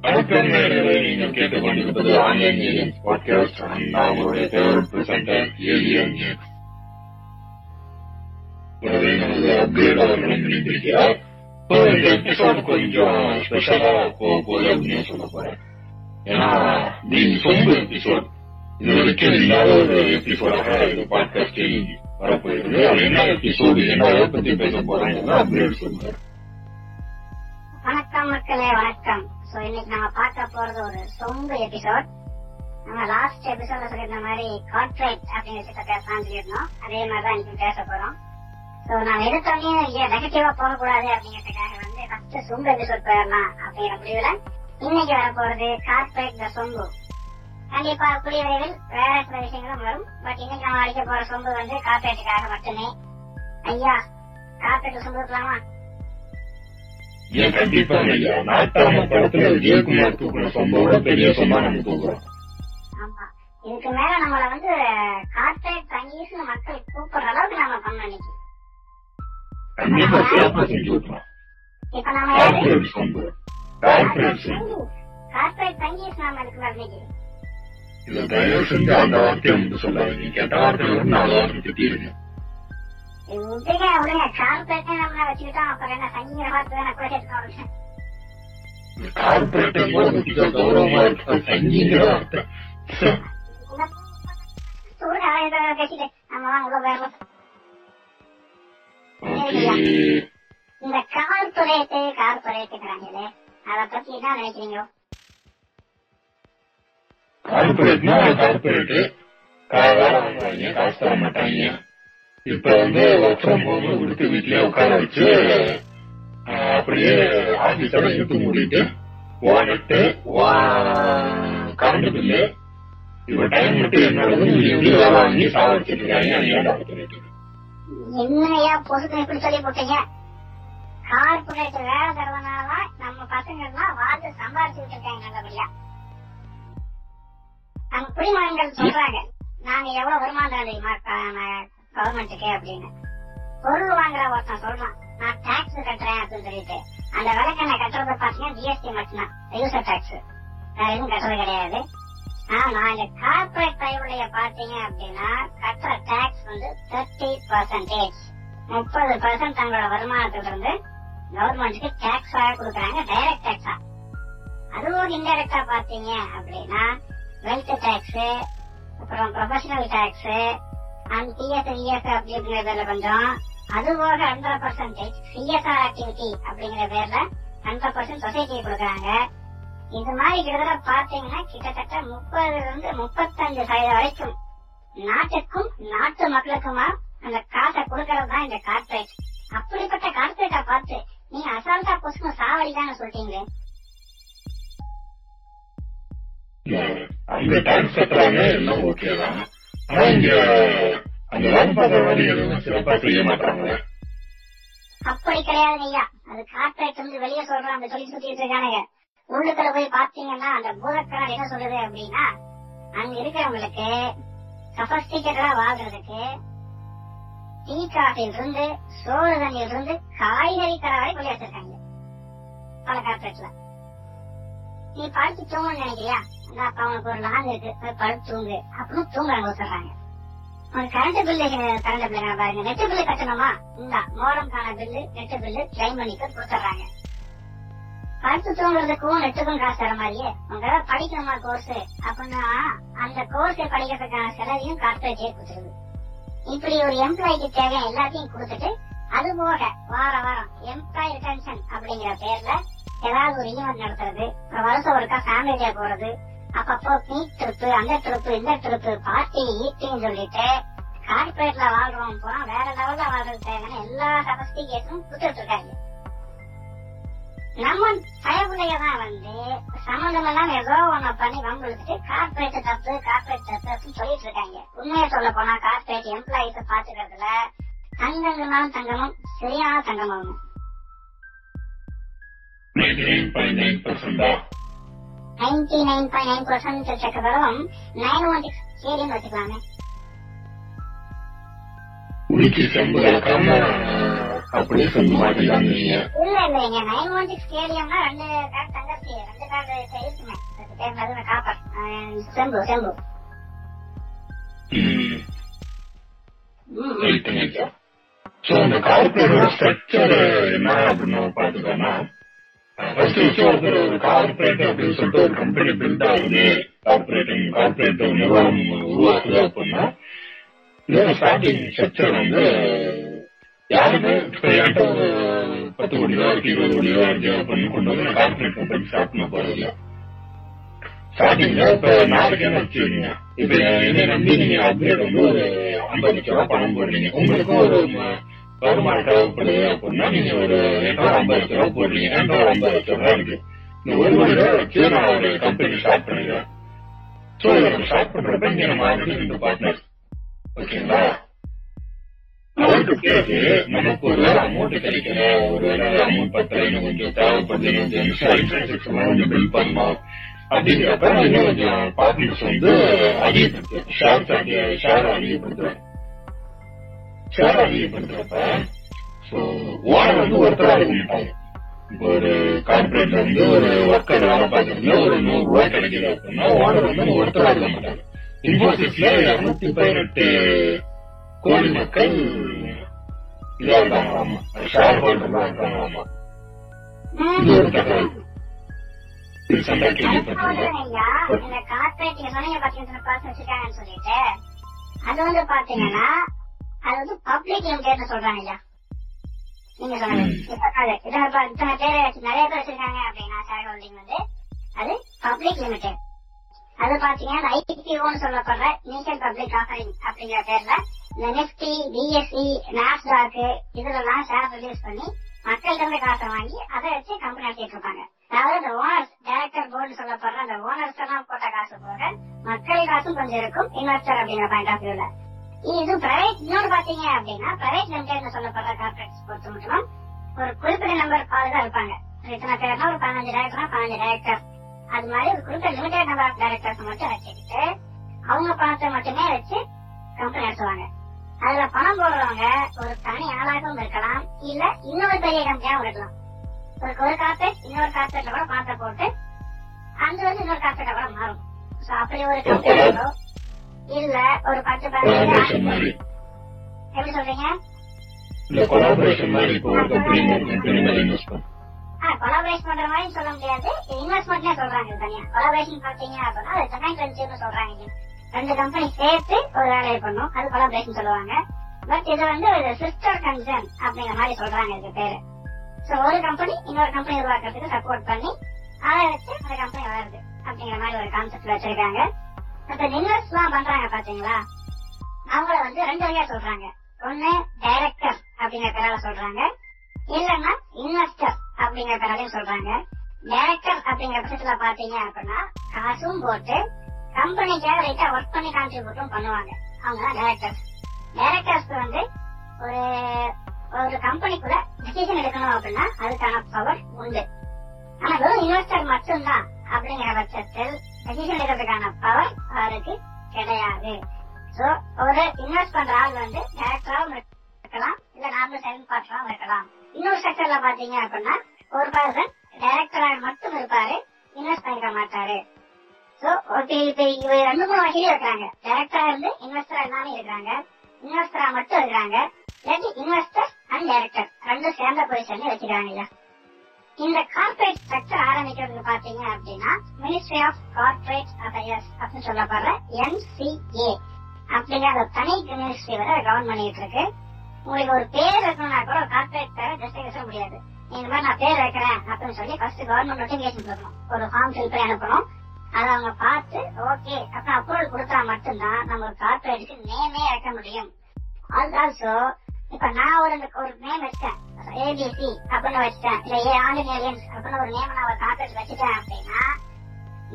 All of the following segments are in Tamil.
வணக்கம் நேயர்களே நீங்கள் கேட்டுக்கொண்டிருப்பது ஆன்லைன் ஏலியன்ஸ் பாட்காஸ்ட் நான் உங்களுடைய ஃபேவரட் பிரசன்டர் ஏலியன் எனவே நமது அவர்களும் இணைந்திருக்கிறார். So, இந்த எபிசோட் கொஞ்சம் ஸ்பெஷலா போக போகுது அப்படின்னு சொல்ல போறேன். ஏன்னா நீங்க சொந்த எபிசோட் இது வரைக்கும் இல்லாத ஒரு எபிசோடாக இந்த பாட்காஸ்டில் வரப்போகிறது. அது என்ன எபிசோடு என்ன அதை பத்தி பேச போறாங்க அப்டேட் சொல்லுங்க வணக்கம் மக்களே வணக்கம். சோ இன்னைக்கு நம்ம பார்க்க போறது ஒரு சொம்பு எபிசோட் நம்ம லாஸ்ட் எபிசோட்ல சொல்லியிருந்த மாதிரி கார்ப்பரேட் அப்படிங்கிற விஷயத்த பேசலாம்னு சொல்லியிருந்தோம். அதே மாதிரி தான் இன்னைக்கு பேச போறோம். சோ நான் எடுத்தோடனே நெகட்டிவா போகக்கூடாது அப்படிங்கிறதுக்காக வந்து ஃபர்ஸ்ட் சொம்பு எபிசோட் போயிடலாம் அப்படிங்கிற முடிவுல இன்னைக்கு வர போறது கார்ப்பரேட் த சொம்பு. கண்டிப்பா கூடிய விரைவில் வேற சில விஷயங்களும் வரும். பட் இன்னைக்கு நம்ம அடிக்க போற சொம்பு வந்து கார்ப்பரேட்டுக்காக மட்டுமே. ஐயா கார்ப்பரேட் சொம்பு இருக்கலாமா? கண்டிப்பா ஐயா. நாட்டாம படத்துல விஜயகுமார் தூக்குன சொம்போட பெரிய சொம்பா நம்ம தூக்குறோம். ஆமா. இதுக்கு மேல நம்மள வந்து கார்ப்பரேட் தங்கீஸ்னு மக்கள் கூப்பிடுற அளவுக்கு நாம பண்ணோம் இன்னைக்கு. கண்டிப்பா சிறப்பா செஞ்சு விட்டுறோம் இப்ப நாம கார்பரேட் சொம்பு. கார்பரேட் தங்கீஸ். நாம இன்னைக்கு? இத தயவு செஞ்சு அந்த வார்த்தையை வந்து சொல்லாதீங்க கெட்ட வார்த்தை நாலு திட்டிருங்க கார்பரேட் கௌரவமா இருக்கு சங்கிங்கிற இந்த அத பத்தி என்ன நினைக்கிறீங்க கார்பரேட்னா கார்பரேட் வேலை வாங்குவாங்க காசு தர மாட்டாங்க. இப்ப வந்து ஒர்க் ஃப்ரம் ஹோம் கொடுத்து வீட்லயே உட்கார வச்சு அப்படியே ஆபீஸோட இழுத்து மூடிட்டு ஓனட்டு கரண்ட் பில்லு இப்ப டைம் மட்டும் என்னோட இப்படி வேலை வாங்கி இருக்காங்க என்னையா இப்படி சொல்லி போட்டீங்க? கார்பரேட் வேலை தரதுனால நம்ம பசங்க எல்லாம் வாழ்ந்து சம்பாதிச்சுட்டு இருக்காங்க நல்லபடியா நம்ம குடிமகன்கள் சொல்றாங்க. நாங்க எவ்வளவு வருமானம் தரோம் தெரியுமா கவர்மெண்ட்டுக்கு அப்படின்னு. பொருள் வாங்குற ஒருத்தன் சொல்றான் நான் டாக்ஸ் கட்டுறேன் அப்படின்னு சொல்லிட்டு. அந்த விளக்கெண்ணை கட்டுறது கட்டுறத பாத்தீங்கன்னா ஜிஎஸ்டி மட்டும்தான். யூசர் டாக்ஸ் வேற எதுவும் கட்டுறது கிடையாது. ஆனா இந்த கார்பரேட் பயவுடைய பாத்தீங்க அப்படின்னா கட்டுற டாக்ஸ் வந்து தேர்ட்டி பர்சன்டேஜ் முப்பது பர்சன்ட் தங்களோட வருமானத்துல இருந்து கவர்மெண்ட்டுக்கு டாக்ஸா கொடுக்குறாங்க டைரக்ட் டாக்ஸா அதுவும் இன்டைரக்டா பாத்தீங்க அப்படின்னா வெல்த் டேக்ஸ் அப்புறம் professional tax and PS ES அப்படிங்கிற அப்படிங்கறதுல கொஞ்சம் அது போக ஹண்ட்ரட் பர்சன்டேஜ் சிஎஸ்ஆர் ஆக்டிவிட்டி அப்படிங்கிற பேர்ல ஹண்ட்ரட் பர்சன்ட் சொசைட்டி கொடுக்குறாங்க இது மாதிரி கிட்டத்தட்ட பாத்தீங்கன்னா கிட்டத்தட்ட முப்பதுல இருந்து முப்பத்தஞ்சு சதவீதம் வரைக்கும் நாட்டுக்கும் நாட்டு மக்களுக்குமா அந்த காசை கொடுக்கறது தான் இந்த கார்பரேட் அப்படிப்பட்ட கார்பரேட்டை பார்த்து நீங்க அசால்ட்டா சாவடி சாவடிதான்னு சொல்லிட்டீங்களே அங்க டான்ஸ் கட்டுறாங்க எல்லாம் ஓகே தான் ஆனா இங்க அந்த வேலை பார்க்குற வேலை எதுவும் சிறப்பா செய்ய மாட்டாங்க அப்படி கிடையாது ஐயா. அது கார்பரேட் வந்து வெளியே சொல்றான் அந்த சொல்லி சுத்திட்டு இருக்கானுங்க உள்ளுக்குள்ள போய் பாத்தீங்கன்னா அந்த பூதக்கரன் என்ன சொல்லுது அப்படின்னா அங்க இருக்கிறவங்களுக்கு சபஸ்டிகேட்டடா வாழ்றதுக்கு டீ காஃபில் இருந்து சோறு தண்ணியில் இருந்து காய்கறி கடை வரை கொண்டு வச்சிருக்காங்க. பல கார்பரேட்ல நீ படுத்து தூங்கணும்னு நினைக்கிறியா? அந்த அப்பா உனக்கு ஒரு லாங் இருக்கு போய் படுத்து தூங்கு. அப்படின்னு தூங்குறாங்க சொல்றாங்க உனக்கு கரண்ட் பில்லு கரண்ட் பில்லு பாருங்க நெட் பில்லு கட்டணுமா? இந்த மோடம்கான பில்லு நெட் பில்லு கிளைம் பண்ணிக்க கொடுத்துட்றாங்க படுத்து தூங்குறதுக்கும் நெட்டுக்கும் காசு தர மாதிரியே. உங்க படிக்கணுமா கோர்ஸ் அப்படின்னா அந்த கோர்ஸ் படிக்கிறதுக்கான செலவையும் கார்பரேட்டே கொடுத்துருது. இப்படி ஒரு எம்ப்ளாய்க்கு தேவை எல்லாத்தையும் கொடுத்துட்டு அது போக வார வாரம் எம்ப்ளாய் ரிட்டன்ஷன் அப்படிங்கிற பேர்ல ஏதாவது ஒரு ஈவெண்ட் நடத்துறது. அப்புறம் வருஷம் ஒருக்கா ஃபேமிலியா போறது. அப்பப்போ பீட் ட்ரிப்பு அந்த ட்ரிப்பு இந்த ட்ரிப்பு பார்ட்டி ஈட்டின்னு சொல்லிட்டு கார்பரேட்ல வாழ்றோம் போனா வேற லெவல்ல வாழ்றது தேவையான எல்லா சபஸ்டிகேஷனும் கொடுத்துட்டு இருக்காங்க. நம்ம பயபுள்ளைய தான் வந்து சம்மந்தம் எல்லாம் ஏதோ ஒண்ணு பண்ணி வம்பிழுத்துட்டு கார்பரேட் தப்பு கார்பரேட் தப்பு அப்படின்னு சொல்லிட்டு இருக்காங்க. உண்மையை சொல்ல போனா கார்பரேட் எம்ப்ளாயிஸ பாத்துக்கிறதுல தங்கங்களாம் தங்கமும் சரியான தங்கமாகும். Ninety nine point nine பர்சன்டா nine point nine one six வச்சுக்கலாமே உடுக்கி செம்பு கலக்காம அப்படியே செஞ்சு மாட்டிக்காங்க இல்ல இல்லைங்க நைன் ஒன் சிக்ஸ் கேடிஎம்னா ரெண்டு கார்டு தங்கச்சி ரெண்டு கார்டு இருக்குங்க அதுக்கு பேர் நடுவுல காப்பர் செம்பு செம்பு ம். சோ அந்த கார்பரேட்டோட ஸ்ட்ரக்சர் என்ன அப்படின்னு ஒருத்தர் ஒரு கார்பரேட் அப்படின்னு சொல்லிட்டு ஒரு கம்பெனி பில்ட் ஆகுது. கார்பரேட்டிங் கார்பரேட் நிறுவனம் உருவாக்குது அப்படின்னா இதோட ஸ்டார்டிங் ஸ்ட்ரக்சர் வந்து யாருமே இப்ப என்கிட்ட ஒரு பத்து கோடி ரூபா இருக்கு இருபது கோடி ரூபா இருக்கு அப்படின்னு கொண்டு வந்து நான் கார்பரேட் கம்பெனி ஸ்டார்ட் பண்ண போறதில்ல ஸ்டார்டிங்ல இப்ப நாளைக்கு என்ன வச்சுக்கீங்க. இப்ப என்னை நம்பி நீங்க அப்கிரேட் வந்து ஒரு ஐம்பது லட்ச ரூபாய் பணம் போடுறீங்க. உங்களுக்கு ஒரு வருமானம் தேவைப்படுது அப்படின்னா நீங்க ஒரு என்கிட்ட ஐம்பது ரூபாய் போடுறீங்க ஒரு ஐம்பது ரூபாய் இருக்கு. இந்த ஒரு கம்பெனி ஸ்டார்ட் பண்ணிடுறேன் சோ நம்ம ஸ்டார்ட் பண்றப்ப இங்க நம்ம ஆல்ரெடி ரெண்டு பார்ட்னர் ஓகேங்களா? நமக்கு ஒரு வேலை அமௌண்ட் கிடைக்கல ஒரு வேலை அமௌண்ட் பத்தல இன்னும் கொஞ்சம் தேவைப்படுது கொஞ்சம் கொஞ்சம் பில்ட் பண்ணலாம். அப்படிங்கிறப்ப இன்னும் கொஞ்சம் பார்ட்னர்ஸ் வந்து அதிகப்படுத்து ஷேர் ஷேர் அதிகப்படுத்துறேன். ஷேர் அதிகப்படுத்துறப்ப ஸோ ஓனர் வந்து ஒருத்தர் இருக்க மாட்டாங்க இப்போ ஒரு கார்பரேட்ல வந்து ஒரு ஒர்க்கர் வேலை பார்க்கறதுல ஒரு நூறு ரூபாய் கிடைக்குது அப்படின்னா ஓனர் வந்து ஒருத்தர் இருக்க மாட்டாங்க இன்போசிஸ்ல இருநூத்தி பதினெட்டு கோடி மக்கள் இதா இருக்காங்க. ஆமா. ஷேர் ஹோல்டர் இருக்காங்களாமா இது ஒரு தகவல். இது சண்டை கார்பரேட் சொன்னீங்க பாத்தீங்கன்னா அது வந்து பப்ளிக் லிமிடெட்னு சொல்றாங்க ஐயா. நீங்க இத்தனை பேர் நிறைய பேர் வச்சிருக்காங்க அப்படின்னா ஷேர் ஹோல்டிங் வந்து அது பப்ளிக் லிமிடெட் அது பாத்தீங்கன்னா ஐபிஓன்னு சொல்லப்படுற இனிஷியல் பப்ளிக் ஆஃபரிங் அப்படிங்கிற பேர்ல இந்த நிப்டி பிஎஸ்சி நாஸ்டாக் இதுலலாம் ஷேர் ரிலீஸ் பண்ணி மக்கள்கிட்ட இருந்து காசை வாங்கி அதை வச்சு கம்பெனி நடத்திட்டு இருப்பாங்க. அதாவது இந்த ஓனர்ஸ் டைரக்டர் போர்டு சொல்லப்படுற அந்த ஓனர்ஸ் எல்லாம் போட்ட காசு போக மக்கள் காசும் கொஞ்சம் இருக்கும் இன்வெஸ்டர் அப்படிங்கிற பாயிண்ட் ஆஃப் வியூல இது பிரைவேட் இன்னொரு பாத்தீங்க அப்படின்னா பிரைவேட் லிமிடெட்ல சொல்லப்படுற கார்பரேட்ஸ் பொறுத்த மட்டும் ஒரு குறிப்பிட்ட நம்பர் ஆள் தான் இருப்பாங்க இத்தனை பேர்னா ஒரு பதினஞ்சு டேரக்டர்னா பதினஞ்சு டேரக்டர் அது மாதிரி ஒரு குறிப்பிட்ட லிமிடெட் நம்பர் ஆஃப் டேரக்டர்ஸ் மட்டும் வச்சுக்கிட்டு அவங்க பணத்தை மட்டுமே வச்சு கம்பெனி நடத்துவாங்க. அதுல பணம் போடுறவங்க ஒரு தனி ஆளாகவும் இருக்கலாம் இல்ல இன்னொரு பெரிய கம்பெனியாவும் இருக்கலாம். ஒரு ஒரு கார்பரேட் இன்னொரு கார்பரேட்ல கூட பணத்தை போட்டு அங்க வந்து இன்னொரு கார்பரேட்டா கூட மாறும். சோ அப்படி ஒரு கம்பெனி இல்ல ஒரு பத்து பதினஞ்சு மாதிரி. எப்படி சொல்றீங்க? இந்த கொலாபரேஷன் மாதிரி இப்போ ஒரு கம்பெனி ஒரு கம்பெனி மாதிரி இன்வெஸ்ட் பண்ணும் கொலாபரேஷன் பண்ற மாதிரி சொல்ல முடியாது. இன்வெஸ்ட்மெண்ட்னே சொல்றாங்க தனியா. கொலாபரேஷன் பாத்தீங்க அப்படின்னா அது ஜாயிண்ட் வெஞ்சர்னு சொல்றாங்க. ரெண்டு கம்பெனி சேர்த்து ஒரு வேலையை பண்ணும். அது கொலாபரேஷன் சொல்லுவாங்க. பட் இது வந்து ஒரு சிஸ்டர் கன்சர்ன் அப்படிங்கிற மாதிரி சொல்றாங்க இதுக்கு பேரு. சோ ஒரு கம்பெனி இன்னொரு கம்பெனி உருவாக்குறதுக்கு சப்போர்ட் பண்ணி அதை வச்சு அந்த கம்பெனி வளருது அப்படிங்கிற மாதிரி ஒரு கான்செப்ட் வச்சிருக்காங்க. இப்ப இன்வெஸ்ட் எல்லாம் பண்றாங்க பாத்தீங்களா? அவங்கள வந்து ரெண்டு வகையா சொல்றாங்க. ஒண்ணு டைரக்டர் அப்படிங்கிற பேரால சொல்றாங்க. இல்லன்னா இன்வெஸ்டர் அப்படிங்கிற பேராலையும் சொல்றாங்க. டைரக்டர் அப்படிங்கிற பட்சத்துல பாத்தீங்க அப்படின்னா காசும் போட்டு கம்பெனிக்காக ரைட்டா ஒர்க் பண்ணி கான்ட்ரிபியூட்டும் பண்ணுவாங்க. அவங்க தான் டைரக்டர்ஸ் டைரக்டர்ஸ்க்கு வந்து ஒரு ஒரு கம்பெனிக்குள்ள டிசிஷன் எடுக்கணும் அப்படின்னா அதுக்கான பவர் உண்டு. ஆனா வெறும் இன்வெஸ்டர் மட்டும்தான் அப்படிங்கிற பட்சத்தில் டெசிஷன் எடுக்கிறதுக்கான பவர் அவருக்கு கிடையாது. சோ ஒரு இன்வெஸ்ட் பண்ற ஆள் வந்து டேரக்டராகவும் இருக்கலாம் இல்ல நார்மல் சைலண்ட் பார்ட்னராகவும் இருக்கலாம். இன்னொரு செக்டர்ல பாத்தீங்க அப்படின்னா ஒரு பர்சன் டைரக்டராக மட்டும் இருப்பாரு இன்வெஸ்ட் பண்ணிக்க மாட்டாரு. சோ இப்ப இவ ரெண்டு மூணு வகையிலும் இருக்கிறாங்க. டைரக்டரா இருந்து இன்வெஸ்டரா எல்லாமே இருக்கிறாங்க இன்வெஸ்டரா மட்டும் இருக்கிறாங்க இல்லாட்டி இன்வெஸ்டர் அண்ட் டைரக்டர் ரெண்டும் சேர்ந்த பொசிஷன்ல வச்சுக்கிறாங்க ஐயா இந்த கார்பரேட் ஸ்ட்ரக்சர் ஆரம்பிக்கிறது பாத்தீங்க அப்படின்னா மினிஸ்ட்ரி ஆஃப் கார்பரேட் அஃபேர்ஸ் அப்படின்னு சொல்லப்படுற எம்சிஏ அப்படிங்கிற அந்த தனி மினிஸ்ட்ரி வரை கவர்ன் பண்ணிட்டு இருக்கு. உங்களுக்கு ஒரு பேர் இருக்கணும்னா கூட கார்பரேட் பேரை ஜஸ்ட் பேச முடியாது. இந்த மாதிரி நான் பேர் வைக்கிறேன் அப்படின்னு சொல்லி ஃபர்ஸ்ட் கவர்மெண்ட் நோட்டிபிகேஷன் கொடுக்கணும். ஒரு ஃபார்ம் ஃபில் பண்ணி அனுப்பணும். அதை அவங்க பார்த்து ஓகே அப்ப அப்ரூவல் கொடுத்தா மட்டும்தான் நம்ம கார்பரேட்டுக்கு நேமே வைக்க முடியும். ஆல்சோ இப்ப நான் ஒரு ஒரு நேம் வச்சேன் ஏபிசி அப்படின்னு வச்சேன் இல்ல ஏ ஆன்லைன் ஏலியன்ஸ் அப்படின்னு ஒரு நேம் நான் ஒரு கார்பரேட் வச்சுட்டேன் அப்படின்னா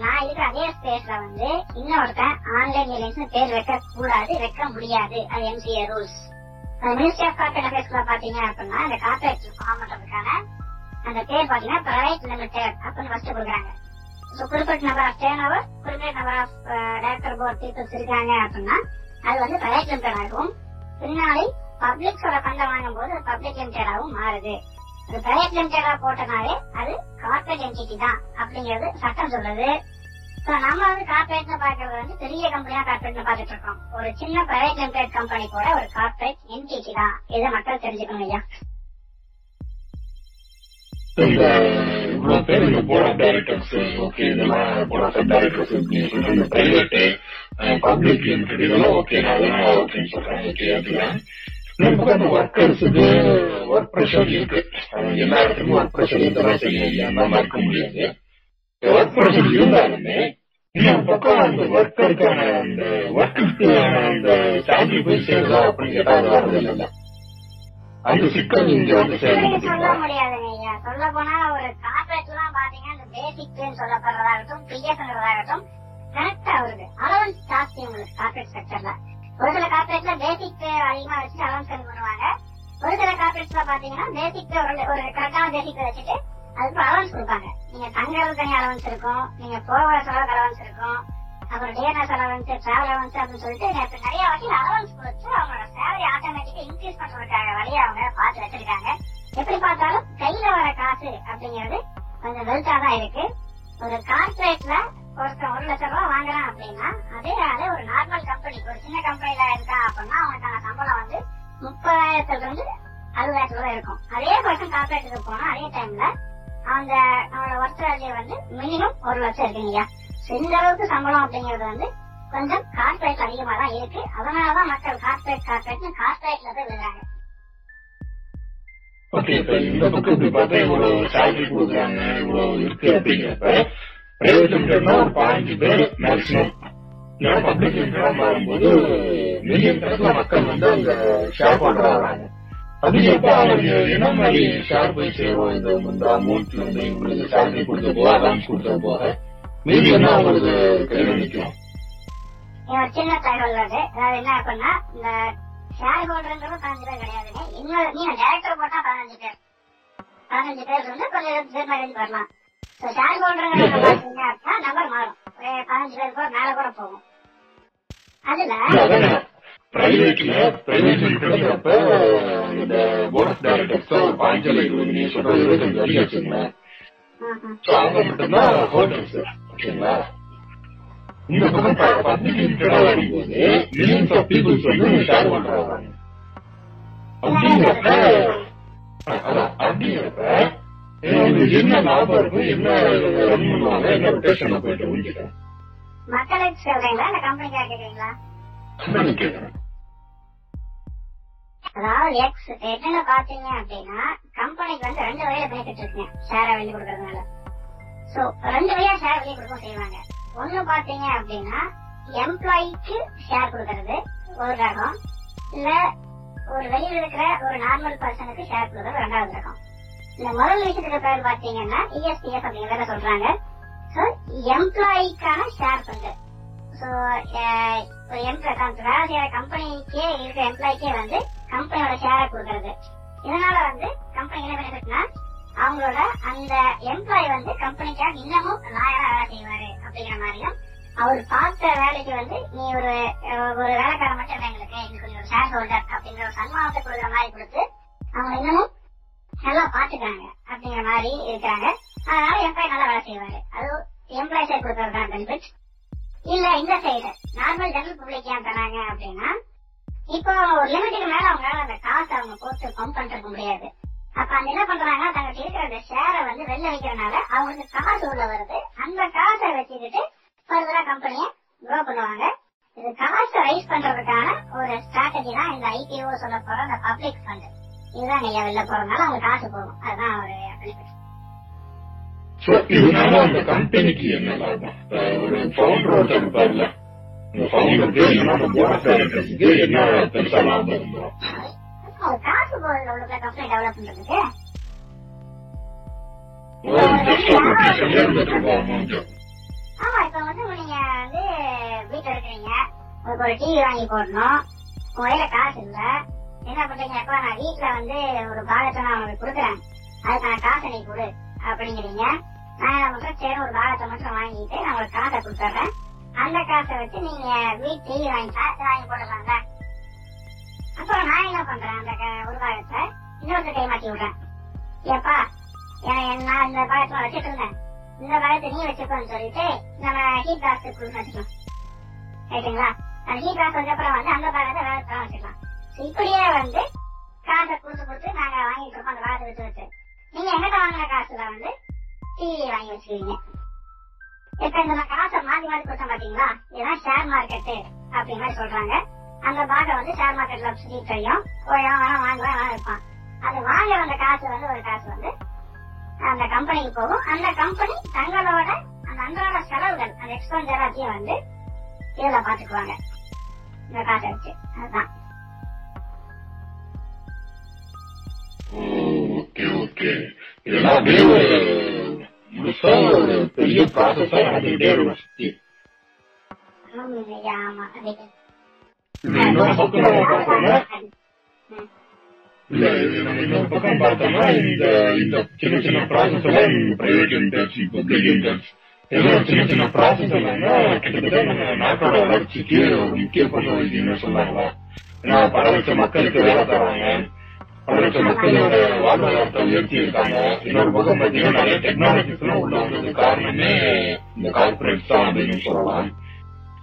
நான் இருக்கிற அதே ஸ்பேஸ்ல வந்து இன்னொருத்தன் ஆன்லைன் ஏலியன்ஸ் பேர் வைக்க கூடாது வைக்க முடியாது. அது MCA rules ministry of corporate அஃபேர்ஸ்ல பாத்தீங்க அப்படின்னா இந்த கார்பரேட் ஃபார்ம் பண்றதுக்கான அந்த பேர் பாத்தீங்கன்னா பிரைவேட் லிமிடெட் அப்படின்னு ஃபர்ஸ்ட் கொடுக்குறாங்க. ஸோ குறிப்பிட்ட நம்பர் ஆஃப் டேர்ன் ஓவர் குறிப்பிட்ட number of director board peoples இருக்காங்க அப்படின்னா அது வந்து பிரைவேட் லிமிடெட் ஆகும். பின்னாடி பப்ளிக்ஸோட ஃபண்டை வாங்கும் போது பப்ளிக் லிமிடெடாவும் மாறுது. ஒரு பிரைவேட் லிமிடெடா போட்டனாலே அது கார்பரேட் என்டிட்டி தான் அப்படிங்கிறது சட்டம் சொல்லுது. So, நம்ம வந்து கார்பரேட்னு பாக்குறது வந்து பெரிய கம்பெனியா கார்பரேட்னு பாத்துட்டு இருக்கோம். ஒரு சின்ன பிரைவேட் லிமிடெட் கம்பெனி கூட ஒரு கார்பரேட் என்டிட்டி தான். இதை மக்கள் தெரிஞ்சுக்கணும் ஐயா. இந்த இவ்வளவு பேர் இந்த போர்ட் ஆஃப் டைரக்டர்ஸ் ஓகே இதெல்லாம் போர்ட் ஆஃப் டைரக்டர்ஸ் நீங்க சொல்ற பிரைவேட் பப்ளிக் லிமிடெட் இதெல்லாம் ஓகே நான் அதெல்லாம் ஓகேன்னு சொல்றேன். ஓகே அதுதான். அந்த ஒர்க்கர்ஸுக்கு ஒர்க் ப்ரெஷர் இருக்கு ஒர்க் ப்ரெஷர் இதெல்லாம் செய்ய இல்லாம இருக்க முடியாது ஒர்க் ப்ரெஷர் இருந்தாலுமே இன்னொரு பக்கம் அந்த ஒர்க்கருக்கான அந்த ஒர்க்குக்கு அந்த சேலரி போய் சேருதா அப்படின்னு கேட்டா அது வரது இல்லை அந்த சிக்கல் இங்க வந்து இப்படி சொல்ல முடியாதுங்க ஐயா சொல்ல போனா ஒரு கார்பரேட் எல்லாம் பாத்தீங்கன்னா இந்த பேசிக் பேன்னு சொல்லப்படுறதாகட்டும் கரெக்டா வருது அலவன்ஸ் ஜாஸ்தி உங்களுக்கு கார்பரேட் செக்டர்ல ஒரு சில கார்பரேட்ல பேசிக் பே அதிகமா வச்சு அலவன்ஸ் கம்மி பண்ணுவாங்க. ஒரு சில கார்பரேட்ஸ்ல பாத்தீங்கன்னா பேசிக் பே ஒரு ஒரு கரெக்டான பேசிக் பே வச்சுட்டு அதுக்கு அலவன்ஸ் கொடுப்பாங்க. நீங்க தங்குறது தனி அலவன்ஸ் இருக்கும் நீங்க போகிற செலவுக்கு அலவன்ஸ் இருக்கும் அப்புறம் டிஎன்எஸ் அலவன்ஸ் டிராவல் அலவன்ஸ் அப்படின்னு சொல்லிட்டு நிறைய வகையில் அலவன்ஸ் கொடுத்து அவங்களோட சேலரி ஆட்டோமேட்டிக்கா இன்க்ரீஸ் பண்றதுக்காக வழியை அவங்க பார்த்து வச்சிருக்காங்க. எப்படி பார்த்தாலும் கையில வர காசு அப்படிங்கிறது கொஞ்சம் வெல்த்தா தான் இருக்கு. ஒரு கார்பரேட்ல ஒருத்தன் ஒரு லட்சம் ரூபாய் வாங்குறான் அப்படின்னா அதே ஆளு ஒரு நார்மல் கம்பெனி ஒரு சின்ன கம்பெனில இருக்கான் அப்படின்னா அவனுக்கான சம்பளம் வந்து முப்பதாயிரத்துல இருந்து அறுபதாயிரத்துல தான் இருக்கும். அதே பர்சன் கார்பரேட்டுக்கு போனா அதே டைம்ல அந்த அவனோட ஒர்க் வேல்யூ வந்து மினிமம் ஒரு லட்சம் இருக்குங்கய்யா இந்த அளவுக்கு சம்பளம் அப்படிங்கிறது வந்து கொஞ்சம் கார்பரேட் அதிகமா தான் இருக்கு. அதனாலதான் மக்கள் கார்பரேட் கார்பரேட்னு கார்பரேட்ல போய் விழுறாங்க. ஓகே இப்ப இந்த பக்கம் இப்படி பார்த்தா இவ்வளவு சேலரி கொடுக்குறாங்க இவ்வளவு இருக்கு அப்படிங்கிறப்ப பிரைவேட் லிமிடெட்னா பேர் மேக்சிமம் இல்லைன்னா பப்ளிக் மில்லியன் கணக்கில் மக்கள் வந்து அந்த ஷேர் ஹோல்டரா வராங்க அப்படிங்கிறப்ப அவங்க என்ன மாதிரி ஷேர் போய் சேரும் இந்த இந்த அமௌண்ட்ல இவங்களுக்கு சேலரி கொடுத்த போக கொடுத்த போக மீதி என்ன அவங்களுக்கு கையில் நிற்கும் ஒரு சின்ன தகவல் அது அதாவது என்ன அப்படின்னா இந்த ஷேர் ஹோல்டர்ன்றது பதினஞ்சு பேர் கிடையாதுங்க இன்னொரு நீங்க டேரக்டர் போட்டா பதினஞ்சு பேர் பதினஞ்சு பேர் கொஞ்சம் மேரேஜ் வரலாம் ஷேர் ஹோல்டருங்கிறத பாத்தீங்க அப்படின்னா நம்பர் மாறும். பதினஞ்சு பேர் கூட மேல கூட போகும். அதுல பிரைவேட்ல பிரைவேட் இருக்கிறப்ப இந்த போர்ட் ஆஃப் டைரக்டர்ஸ் ஒரு பாஞ்சு இருபது நீங்க சொல்ற இருபத்தஞ்சு வரைக்கும் வச்சுங்களேன் அவங்க மட்டும்தான் ஹோட்டல்ஸ் ஓகேங்களா இந்த பக்கம் பப்ளிக் லிமிடெடா வரும்போது மில்லியன்ஸ் ஆஃப் பீப்புள்ஸ் வந்து ஷேர் ஆகிறாங்க அப்படிங்கிறப்ப அதான், அப்படிங்கிறப்ப மக்களுக்கு சொல்றீங்களா இல்ல கம்பெனிக்காக கேக்குறீங்களா? கேட்கறேன் அதாவது எக்ஸ் என்னன்னு பாத்தீங்க அப்படின்னா கம்பெனிக்கு வந்து ரெண்டு வகையில பெனிஃபிட் இருக்குங்க. ஷேரா வெளியே கொடுக்கறதுனால. சோ ரெண்டு வகையா ஷேர் வெளியே கொடுக்க செய்வாங்க. ஒண்ணு பாத்தீங்க அப்படின்னா எம்ப்ளாயிக்கு ஷேர் கொடுக்கறது ஒரு ரகம். இல்ல ஒரு வெளியில இருக்கிற ஒரு நார்மல் பர்சனுக்கு ஷேர் கொடுக்கறது ரெண்டாவது ரகம். இந்த முதல் விஷயத்துல பேர் பாத்தீங்கன்னா இஎஸ்பிஎஸ் அப்படிங்கறத சொல்றாங்க? சோ எம்ப்ளாயிக்கான ஷேர் ஃபண்ட் சோ ஒரு எம்ப்ளாய் வேலை செய்யற கம்பெனிக்கே இருக்கிற எம்ப்ளாய்க்கே வந்து கம்பெனியோட ஷேரை கொடுக்கறது. இதனால வந்து கம்பெனி என்ன பெனிஃபிட்னா அவங்களோட அந்த எம்ப்ளாய் வந்து கம்பெனிக்காக இன்னமும் லாயலா வேலை செய்வாரு அப்படிங்கிற மாதிரியும் அவர் பார்த்த வேலைக்கு வந்து நீ ஒரு ஒரு வேலைக்காரன் மட்டும் எங்களுக்கு எங்களுக்கு ஒரு ஷேர் ஹோல்டர் அப்படிங்கிற ஒரு சன்மானத்தை கொடுக்குற மாதிரி கொடுத்து அவங்க இன்னமும் நல்லா பாத்துக்கிறாங்க அப்படிங்கிற மாதிரி இருக்கிறாங்க. அதனால எம்ப்ளாய் நல்லா வேலை செய்வாரு. அது எம்ப்ளாய் சைடு கொடுக்கறது தான் பெனிஃபிட் இல்ல இந்த சைடு நார்மல் ஜெனரல் பப்ளிக் ஏன் தராங்க அப்படின்னா இப்போ ஒரு லிமிட்டுக்கு மேல அவங்களால அந்த காசை அவங்க போட்டு பம்ப் பண்றதுக்கு முடியாது. அப்ப அந்த என்ன பண்றாங்க தங்களுக்கு இருக்கிற அந்த ஷேரை வந்து வெளில வைக்கிறனால அவங்களுக்கு காசு உள்ள வருது. அந்த காசை வச்சுக்கிட்டு ஃபர்தரா கம்பெனியை க்ரோ பண்ணுவாங்க. இது காசை ரைஸ் பண்றதுக்கான ஒரு ஸ்ட்ராட்டஜி தான் இந்த ஐபிஓ சொல்ல போற அந்த பப்ளிக் ஃபண்ட் இதுதான் ஐயா வெளில போறதுனால அவங்களுக்கு காசு போகும். அதுதான் ஒரு பெனிஃபிட் சோ இதனால அந்த கம்பெனிக்கு என்ன லாபம்? இப்ப ஒரு ஃபவுண்டர் ஒருத்தர் இருப்பார்ல. இந்த ஃபவுண்டருக்கு இல்லைன்னா அந்த போர்ட் ஆஃப் டைரக்டர்ஸ்க்கு என்ன பெருசா லாபம் இருந்தோம் அது காசு போகுது. உள்ள கம்பெனி டெவலப் பண்றதுக்கு ஆமா இப்ப வந்து நீங்க வந்து வீட்டுல இருக்கிறீங்க. உங்களுக்கு ஒரு டிவி வாங்கி போடணும். உங்க கையில காசு இல்ல. என்ன பண்றீங்க? நான் வீட்டுல வந்து ஒரு பாகத்தை நான் உங்களுக்கு கொடுக்குறேன். அதுக்கான காசை நீ கொடு அப்படிங்கிறீங்க. நான் என்ன பண்றேன்? சரி ஒரு பாகத்தை மட்டும் வாங்கிட்டு நான் உங்களுக்கு காசை கொடுத்துட்றேன். அந்த காசை வச்சு நீங்க வீட்டு டிவி வாங்கி காசு வாங்கி போடலாம்ல அப்புறம் நான் என்ன பண்றேன்? அந்த க- ஒரு பாகத்தை இன்னொருத்த கை மாட்டி விடுறேன். ஏப்பா நான் இந்த பாகத்தை வச்சுட்டு இருந்தேன். இந்த பாகத்தை நீ வச்சுக்கோன்னு சொல்லிட்டு நம்ம ஹீட் பாக்ஸ் கொடுத்து வச்சுக்கலாம். ரைட்டுங்களா அந்த ஹீட் பாக்ஸ் வச்சப்பறம் வந்து அந்த பாகத்தை வேற வச்சுக்கலாம். இப்படியே வந்து காசை கொடுத்து கொடுத்து நாங்க வாங்கிட்டு இருக்கோம் அந்த பாகத்தை வச்சு வச்சு நீங்க எங்கிட்ட வாங்குற காசுல வந்து டிவி வாங்கி வச்சுக்கிறீங்க இப்ப இந்த காசை மாத்தி மாத்தி கொடுத்தோம் பாத்தீங்களா? இதுதான் ஷேர் மார்க்கெட் அப்படிங்கிற மாதிரி சொல்றாங்க. அந்த பாகம் வந்து ஷேர் மார்க்கெட்ல சுத்திட்டு தெரியும் வேணா வாங்குவேன் வேணா இருப்பான் அது வாங்க வந்த காசு வந்து ஒரு காசு வந்து அந்த கம்பெனிக்கு போகும். அந்த கம்பெனி தங்களோட அந்த அன்றாட செலவுகள் அந்த எக்ஸ்பென்சர் எல்லாத்தையும் வந்து இதுல பாத்துக்குவாங்க. இந்த காசை வச்சு. அதுதான். ஓகே ஓகே இதெல்லாம் அப்படியே ஒரு முழுசா ஒரு பெரிய ப்ராசஸா நடந்துகிட்டே இருக்கும் சுத்தி ஆமா ஐயா, ஆமா அது இது இன்னொரு பக்கம் நம்ம பார்த்தோம்னா ம். இல்ல இது நம்ம இன்னொரு பக்கம் பார்த்தோம்னா இந்த இந்த சின்ன சின்ன ப்ராசஸ் எல்லாம் பிரைவேட் லிமிடெட்ஸ் பப்ளிக் லிமிடெட்ஸ் இதெல்லாம் சின்ன சின்ன ப்ராசஸ் எல்லாம் கிட்டத்தட்ட நம்ம நாட்டோட வளர்ச்சிக்கு ஒரு முக்கிய பங்கு வகிக்குன்னு சொன்னாங்க ஏன்னா பல லட்சம் மக்களுக்கு வேலை தராங்க பல மக்களோட வாழ்வாதாரத்தை உயர்த்தி இருக்காங்க இன்னொரு பக்கம் பாத்தீங்கன்னா நிறைய டெக்னாலஜிஸ் எல்லாம் உள்ள வந்தது காரணமே இந்த கார்பரேட்ஸ் தான் அப்படின்னு சொல்லலாம்.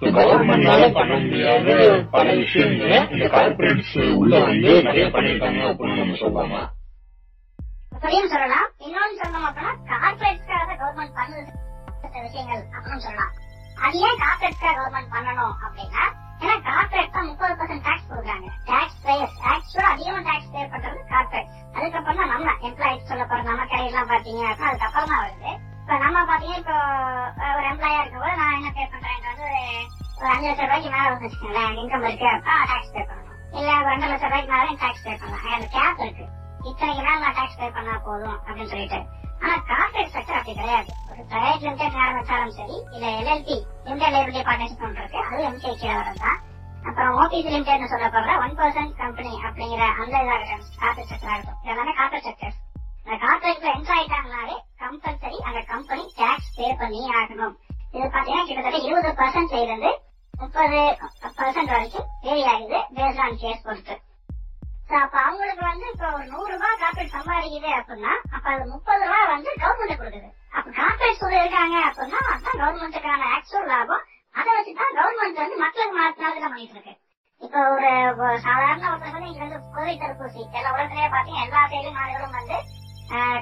கவர்மெண்ட்னால பண்ண முடியாத பல விஷயங்களை இந்த கார்பரேட்ஸ் உள்ள வந்து நிறைய பண்ணிருக்காங்க அப்படின்னு நம்ம சொல்லலாமா? அப்படியும் சொல்லலாம். இன்னொன்னு சொல்லணும் அப்படின்னா கார்பரேட்ஸ்க்காக கவர்மெண்ட் விஷயங்கள் அப்படின்னு சொல்லலாம். அது ஏன் கார்பரேட்ஸ்க்காக கவர்மெண்ட் பண்ணணும் அப்படின்னா ஏன்னா கார்பரேட் தான் முப்பது பர்சன்ட் டாக்ஸ் கொடுக்குறாங்க டாக்ஸ் பேயர்ஸ் ஆக்சுவலா அதிகமா டாக்ஸ் பே பண்றது கார்பரேட் அதுக்கப்புறம் தான் நம்ம எம்ப்ளாயிஸ் சொல்ல போற நம்ம கடையெல்லாம் பாத்தீங்க அப்படின்னா அதுக்கப்புறம் தான் வருது. இப்ப நம்ம பாத்தீங்கன்னா இப்போ ஒரு எம்ப்ளாயா இருக்கும்போது நான் என்ன பே பண்றேன் வந்து ஒரு அஞ்சு லட்சம் ரூபாய்க்கு மேல வந்து வச்சுக்கோங்களேன். இன்கம் இருக்கு அப்படின்னா டாக்ஸ் பே பண்ணணும். இல்ல ஒரு ரெண்டு லட்சம் ரூபாய்க்கு மேல டாக்ஸ் பே பண்ணலாம். அந்த கேப் இருக்கு. இத்தனைக்கு மேல நான் டாக்ஸ் பே பண்ணா போதும் அப்படின்னு சொல்லிட்டு. ஆனா கார்பரேட் ஸ்ட்ரக்சர் அப்படி கிடையாது. ஒரு பிரைவேட் லிமிடெட் ஆரம்பிச்சாலும் சரி இல்ல எல்எல்பி லிமிடெட் லேபிலிட்டி பார்ட்னர்ஷிப் ஒன்று இருக்கு. அது எம்கே கீழே வரதுதான் அப்புறம் ஓபிசி லிமிடெட் சொல்லப்படுற ஒன் பர்சன்ட் கம்பெனி அப்படிங்கிற அந்த இதாகட்டும் கார்பரேட் ஸ்ட்ரக்சரா இருக்கும். இதெல்லாமே கார்பரேட் ஸ்ட்ரக்சர்ஸ் அந்த கார்பரேட்ல என்ட்ரு ஆயிட்டாங்கனாலே கம்பல்சரி அந்த கம்பெனி டாக்ஸ் பே பண்ணி ஆகணும். இது பாத்தீங்கன்னா கிட்டத்தட்ட இருபது பர்சன்ட்ல இருந்து முப்பது பர்சன்ட் வரைக்கும் வேரி ஆகுது பேஸ்ட் ஆன் கேஸ் பொறுத்து. அப்ப அவங்களுக்கு வந்து இப்ப ஒரு நூறு ரூபாய் காப்பீடு சம்பாதிக்குது அப்படின்னா அப்ப அது முப்பது ரூபாய் வந்து கவர்மெண்ட் கொடுக்குது. கார்பரேட் கூட இருக்காங்க அப்படின்னா அதுதான் கவர்மெண்ட்டுக்கான ஆக்சுவல் லாபம் அதை வச்சுதான் கவர்மெண்ட் வந்து மக்களுக்கு மாத்தினாலும் பண்ணிட்டு இருக்கு இப்ப ஒரு ஒரு சாதாரண ஒருத்தர் வந்து இங்க வந்து கோவை தடுப்பூசி எல்லா உலகத்திலேயே பாத்தீங்க எல்லா செயலும் நாடுகளும் வந்து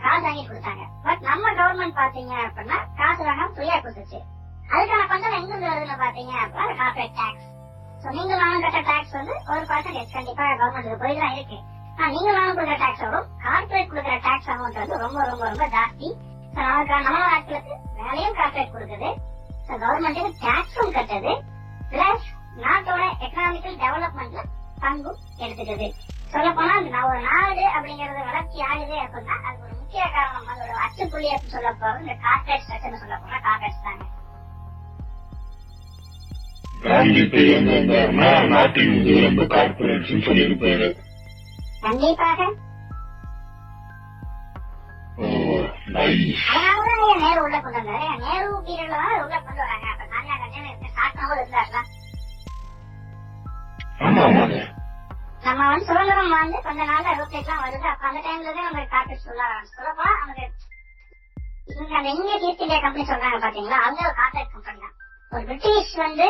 காசு வாங்கி கொடுத்தாங்க பட் நம்ம கவர்மெண்ட் பாத்தீங்க அப்படின்னா காசு வாங்காம ஃப்ரீயா கொடுத்துச்சு அதுக்கான பணம் எங்க வருதுன்னு பாத்தீங்க அப்படின்னா கார்பரேட் டாக்ஸ் சோ நீங்க வாங்க கட்ட டாக்ஸ் வந்து ஒரு பர்சன்டேஜ் கண்டிப்பா கவர்மெண்ட் போய்தான் இருக்கு ஆனா நீங்க வாங்க கொடுக்குற டாக்ஸோட கார்பரேட் கொடுக்குற டாக்ஸ் அமௌண்ட் வந்து ரொம்ப ரொம்ப ரொம்ப ஜாஸ்தி நமக்கு நம்ம நாட்டுக்கு வேலையும் கார்பரேட் கொடுக்குது. கவர்மெண்ட்டுக்கு டாக்ஸும் கட்டுது. பிளஸ் நாட்டோட எக்கனாமிக்கல் டெவலப்மெண்ட்ல பங்கும் எடுத்துக்குது. சொல்ல போனா ஒரு நாடு அப்படிங்கறது வளர்ச்சி ஆகுது அப்படின்னா அது ஒரு முக்கிய காரணம். அதோட அச்சுப்புள்ளி அப்படின்னு சொல்ல போறது இந்த கார்பரேட் ஸ்ட்ரக்சர் சொல்ல போனா கார்பரேட்ஸ் தாங்க. காந்தி நேரு உள்ள கொண்டு வந்தாரு நேரு பீரியட்ல தான் உள்ள கொண்டு வராங்க அப்ப தனியா கண்டிப்பா ஸ்டார்ட் இருந்தாருல நம்ம வந்து சுதந்திரம் வந்து கொஞ்ச நாள்ல எல்லாம் வருது. அப்ப அந்த டைம்ல தான் நம்ம கார்பரேட் சொல்ல ஆரம்பிச்சு. சொல்லப்போனா நமக்கு இவங்க அந்த இந்திய ஈஸ்ட் இந்தியா கம்பெனி சொல்றாங்க பாத்தீங்களா? அவங்க ஒரு கார்பரேட் கம்பெனி தான். ஒரு பிரிட்டிஷ் வந்து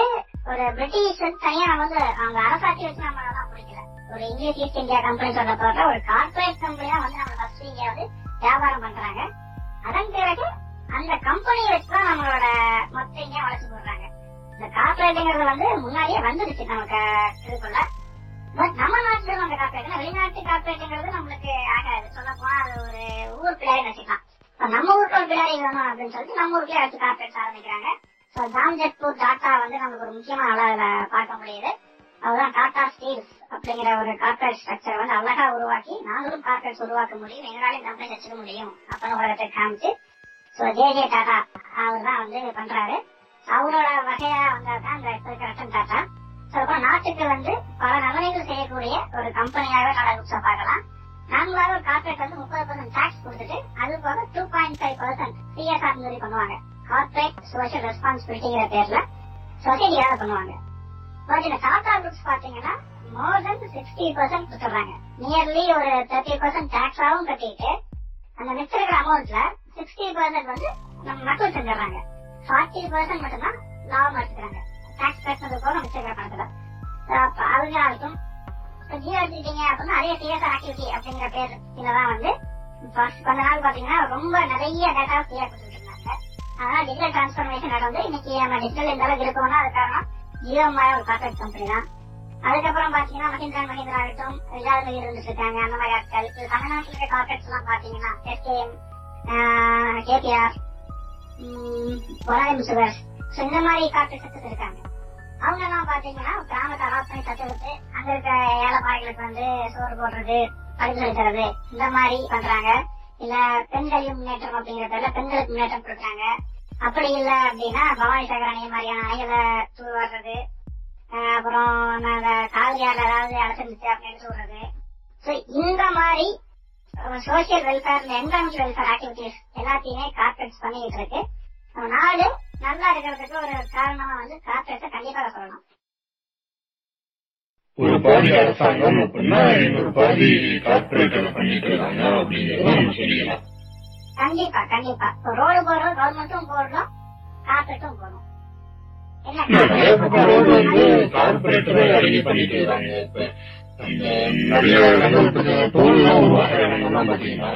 ஒரு பிரிட்டிஷ் வந்து தனியா வந்து அவங்க அரசாட்சி வச்சு நம்ம பிடிக்கல ஒரு இந்திய ஈஸ்ட் இந்தியா கம்பெனி சொல்ல போற ஒரு கார்பரேட் கம்பெனி தான் வந்து நம்ம ஃபர்ஸ்ட் இங்க வியாபாரம் பண்றாங்க. அதன் பிறகு அந்த கம்பெனியை வச்சுதான் நம்மளோட மொத்த இந்தியா வளர்ச்சி போடுறாங்க. இந்த கார்பரேட்டுங்கிறது வந்து முன்னாடியே வந்துருச்சு நமக்கு இதுக்குள்ள. பட் நம்ம நாட்டுல அந்த கார்பரேட் வெளிநாட்டு கார்பரேட்டுங்கிறது நம்மளுக்கு ஆகாது. சொல்ல போனா அது ஒரு ஊர் பிள்ளைன்னு வச்சுக்கலாம். இப்ப நம்ம ஊருக்கு ஒரு பிள்ளாடி வேணும் அப்படின்னு சொல்லிட்டு நம்ம ஊருக்கே அடுத்து கார்பரேட் ஆரம்பிக்கிறாங்க. சோ ஜாம்ஜெட்பூர் டாட்டா வந்து நமக்கு ஒரு முக்கியமான ஆளா பார்க்க முடியுது. அதுதான் டாடா ஸ்டீல்ஸ் அப்படிங்கிற ஒரு கார்பரேட் ஸ்ட்ரக்சர் வந்து அழகா உருவாக்கி நாங்களும் கார்பரேட்ஸ் உருவாக்க முடியும். எங்களாலையும் கம்பெனி வச்சுக்க முடியும் அப்படின்னு உலகத்தை காமிச்சு ஸோ ஜே ஜே டாடா அவர் தான் வந்து பண்றாரு. அவரோட வகையா வந்தாதான் இந்த இப்ப இருக்கிற ரத்தன் டாடா சொல்லப்போனா நாட்டுக்கு வந்து பல நலனைகள் செய்யக்கூடிய ஒரு கம்பெனியாகவே டாடா குரூப்ஸை பார்க்கலாம். நாங்களாக ஒரு கார்பரேட் வந்து முப்பது பர்சன்ட் டாக்ஸ் கொடுத்துட்டு அது போக two point five percent CSR மாதிரி பண்ணுவாங்க. கார்பரேட் சோஷியல் ரெஸ்பான்சிபிலிட்டிங்கிற பேர்ல சொசைட்டியாக பண்ணுவாங்க. பட் இந்த டாடா குரூப்ஸ் பாத்தீங்கன்னா மோர் தென் சிக்ஸ்டி பர்சன்ட் கொடுத்துறாங்க நியர்லி ஒரு தேர்ட்டி பர்சன்ட் டாக்ஸாவும் கட்டிட்டு அந்த மிச்சம் இருக்கிற அமௌண்ட்ல சிக்ஸ்டி பர்சன்ட் வந்து நம்ம மக்கள் செஞ்சிடறாங்க. ஃபார்ட்டி பர்சன்ட் மட்டும்தான் லாபம் எடுத்துக்கிறாங்க. டாக்ஸ் கட்டினது போக மிச்சம் இருக்கிற பணத்துல. So, அப்ப இப்போ ஜியோ எடுத்துக்கிட்டீங்க அப்படின்னா நிறைய சிஎஸ்ஆர் ஆக்டிவிட்டி அப்படிங்கிற பேர் இதுலதான் வந்து first கொஞ்ச நாள் பாத்தீங்கன்னா ரொம்ப நிறைய டேட்டா ஃப்ரீயா கொடுத்துட்டு இருந்தாங்க. அதனால டிஜிட்டல் டிரான்ஸ்பர்மேஷன் நடந்து இன்னைக்கு நம்ம டிஜிட்டல் எந்த அளவுக்கு இருக்கோம்னா அது காரணம் ஜியோ மாதிரி ஒரு கார்பரேட் கம்பெனி தான் அதுக்கப்புறம் பாத்தீங்கன்னா மஹிந்திரா அண்ட் மஹிந்திரா ஆகட்டும் ரிஜால் இருந்துட்டு இருக்காங்க அந்த மாதிரி ஆட்கள் இது தமிழ்நாட்டில் இருக்க கார்பரேட்ஸ் எல்லாம் பாத்தீங்கன்னா எஸ்கேஎம் கேபிஆர் பொலாயம் சுகர்ஸ் இந்த மாதிரி கார்பரேட்ஸ் இருக்காங்க. அவங்க எல்லாம் பாத்தீங்கன்னா கிராமத்தை அடாப்ட் பண்ணி தத்தெடுத்து அங்க இருக்க ஏழைப்பாய்களுக்கு வந்து சோறு போடுறது படிப்பு சொல்லி இந்த மாதிரி பண்றாங்க. இல்ல பெண்களையும் முன்னேற்றம் அப்படிங்கிற பேர்ல பெண்களுக்கு முன்னேற்றம் கொடுக்குறாங்க. அப்படி இல்ல அப்படின்னா பவானி சாகர் அணை மாதிரியான அணைகளை தூர்வாடுறது ஆஹ் அப்புறம் அந்த காவிரியால ஏதாவது அடைச்சிருந்துச்சு அப்படின்னு சொல்றது சோ இந்த மாதிரி social welfare environment welfare activities எல்லாத்தையுமே கார்பரேட்ஸ் பண்ணிட்டு இருக்கு. நம்ம நாடு நல்லா இருக்கிறதுக்கு ஒரு காரணமா வந்து கார்பரேட்ஸை கண்டிப்பாக சொல்லணும். ஒரு பாதி அரசாங்கம் அப்படின்னா இன்னொரு பாதி கார்பரேட் பண்ணிட்டு இருக்காங்க அப்படிங்கறத நம்ம சொல்லிக்கலாம் கண்டிப்பா கண்டிப்பா. ரோடு போடுறோம் கவர்மெண்ட்டும் போடுறோம் கார்பரேட்டும் போடுறோம். என்ன? நிறைய வந்து கார்பரேட் தான் பண்ணிட்டு இருக்காங்க இப்ப அந்த நிறைய இடங்கள் டோல் எல்லாம் உருவாக்குற இடங்கள்லாம் பாத்தீங்கன்னா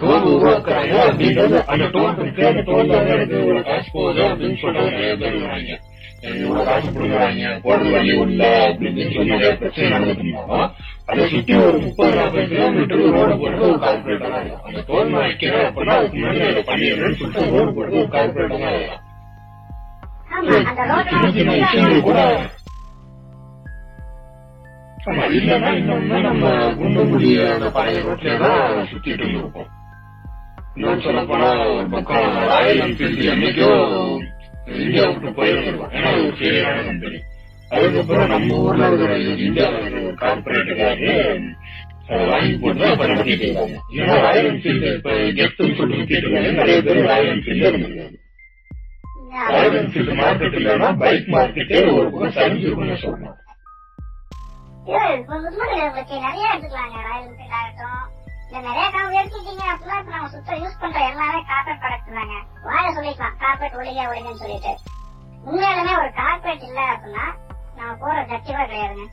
டோல் உருவாக்குறாங்க அப்படின்றது அந்த டோல் இருக்கு அந்த டோல் எனக்கு இவ்வளவு காசு போகுது அப்படின்னு சொல்லிட்டு நிறைய பேர் வராங்க இவ்வளவு காசு கொடுக்குறாங்க போடுற வழி உள்ள அப்படின்னு சொல்லி நிறைய பிரச்சனை நடந்துட்டு இருந்தாலும் அதை சுத்தி ஒரு முப்பது நாற்பது கிலோமீட்டர் ரோடு போட்டு ஒரு கார்பரேட்டா தான் இருக்கும் அந்த டோல் நான் அப்படின்னா அதுக்கு முன்னாடி அதை பண்ணிடுறேன்னு சொல்லிட்டு ரோடு போட்டு ஒரு கார்பரேட்டா தான் இருக்கும் ஆமா சின்ன சின்ன விஷயங்கள் கூட ஆமா இல்லன்னா இன்னொன்னு நம்ம குண்டுமுடி அந்த பழைய ரோட்ல தான் சுத்திட்டு இருந்திருப்போம். இன்னும் சொல்ல போனா ஒரு பக்கம் ராயல் என்ஃபீல்டு என்னைக்கோ இந்தியா விட்டு போயிருந்திருக்கோம் ஏன்னா ஒரு சரியான கம்பெனி அதுக்கப்புறம் நம்ம ஊர்ல இருக்கிற இந்தியாவில் ஒரு கார்பரேட்டுக்காரு வாங்கி போட்டு நடத்திட்டு இருக்காங்க? ஏன்னா ராயல் என்ஃபீல்டு இப்ப இருக்காங்க. நிறைய பேர் Royal Enfield Royal Enfield market இல்லைன்னா பைக் மார்க்கெட்டே ஒரு பக்கம் சரிஞ்சிருக்கும்னு சொல்லணும் நிறைய எடுத்துக்கலாங்க. ராயல் என்ஃபீல்ட் ஆகட்டும். நிறைய காம்பி எடுத்துக்கிட்டீங்க அப்படின்னா இப்ப நம்ம சுத்தம் யூஸ் பண்ற எல்லாமே கார்பரேட் ப்ராடக்ட் தாங்க. சொல்லிக்கலாம். கார்பரேட் ஒழிக ஒழிங்கன்னு சொல்லிட்டு. உண்மையாலுமே ஒரு கார்பரேட் இல்ல அப்படின்னா நான் போற கட்சிவா கிடையாதுங்க.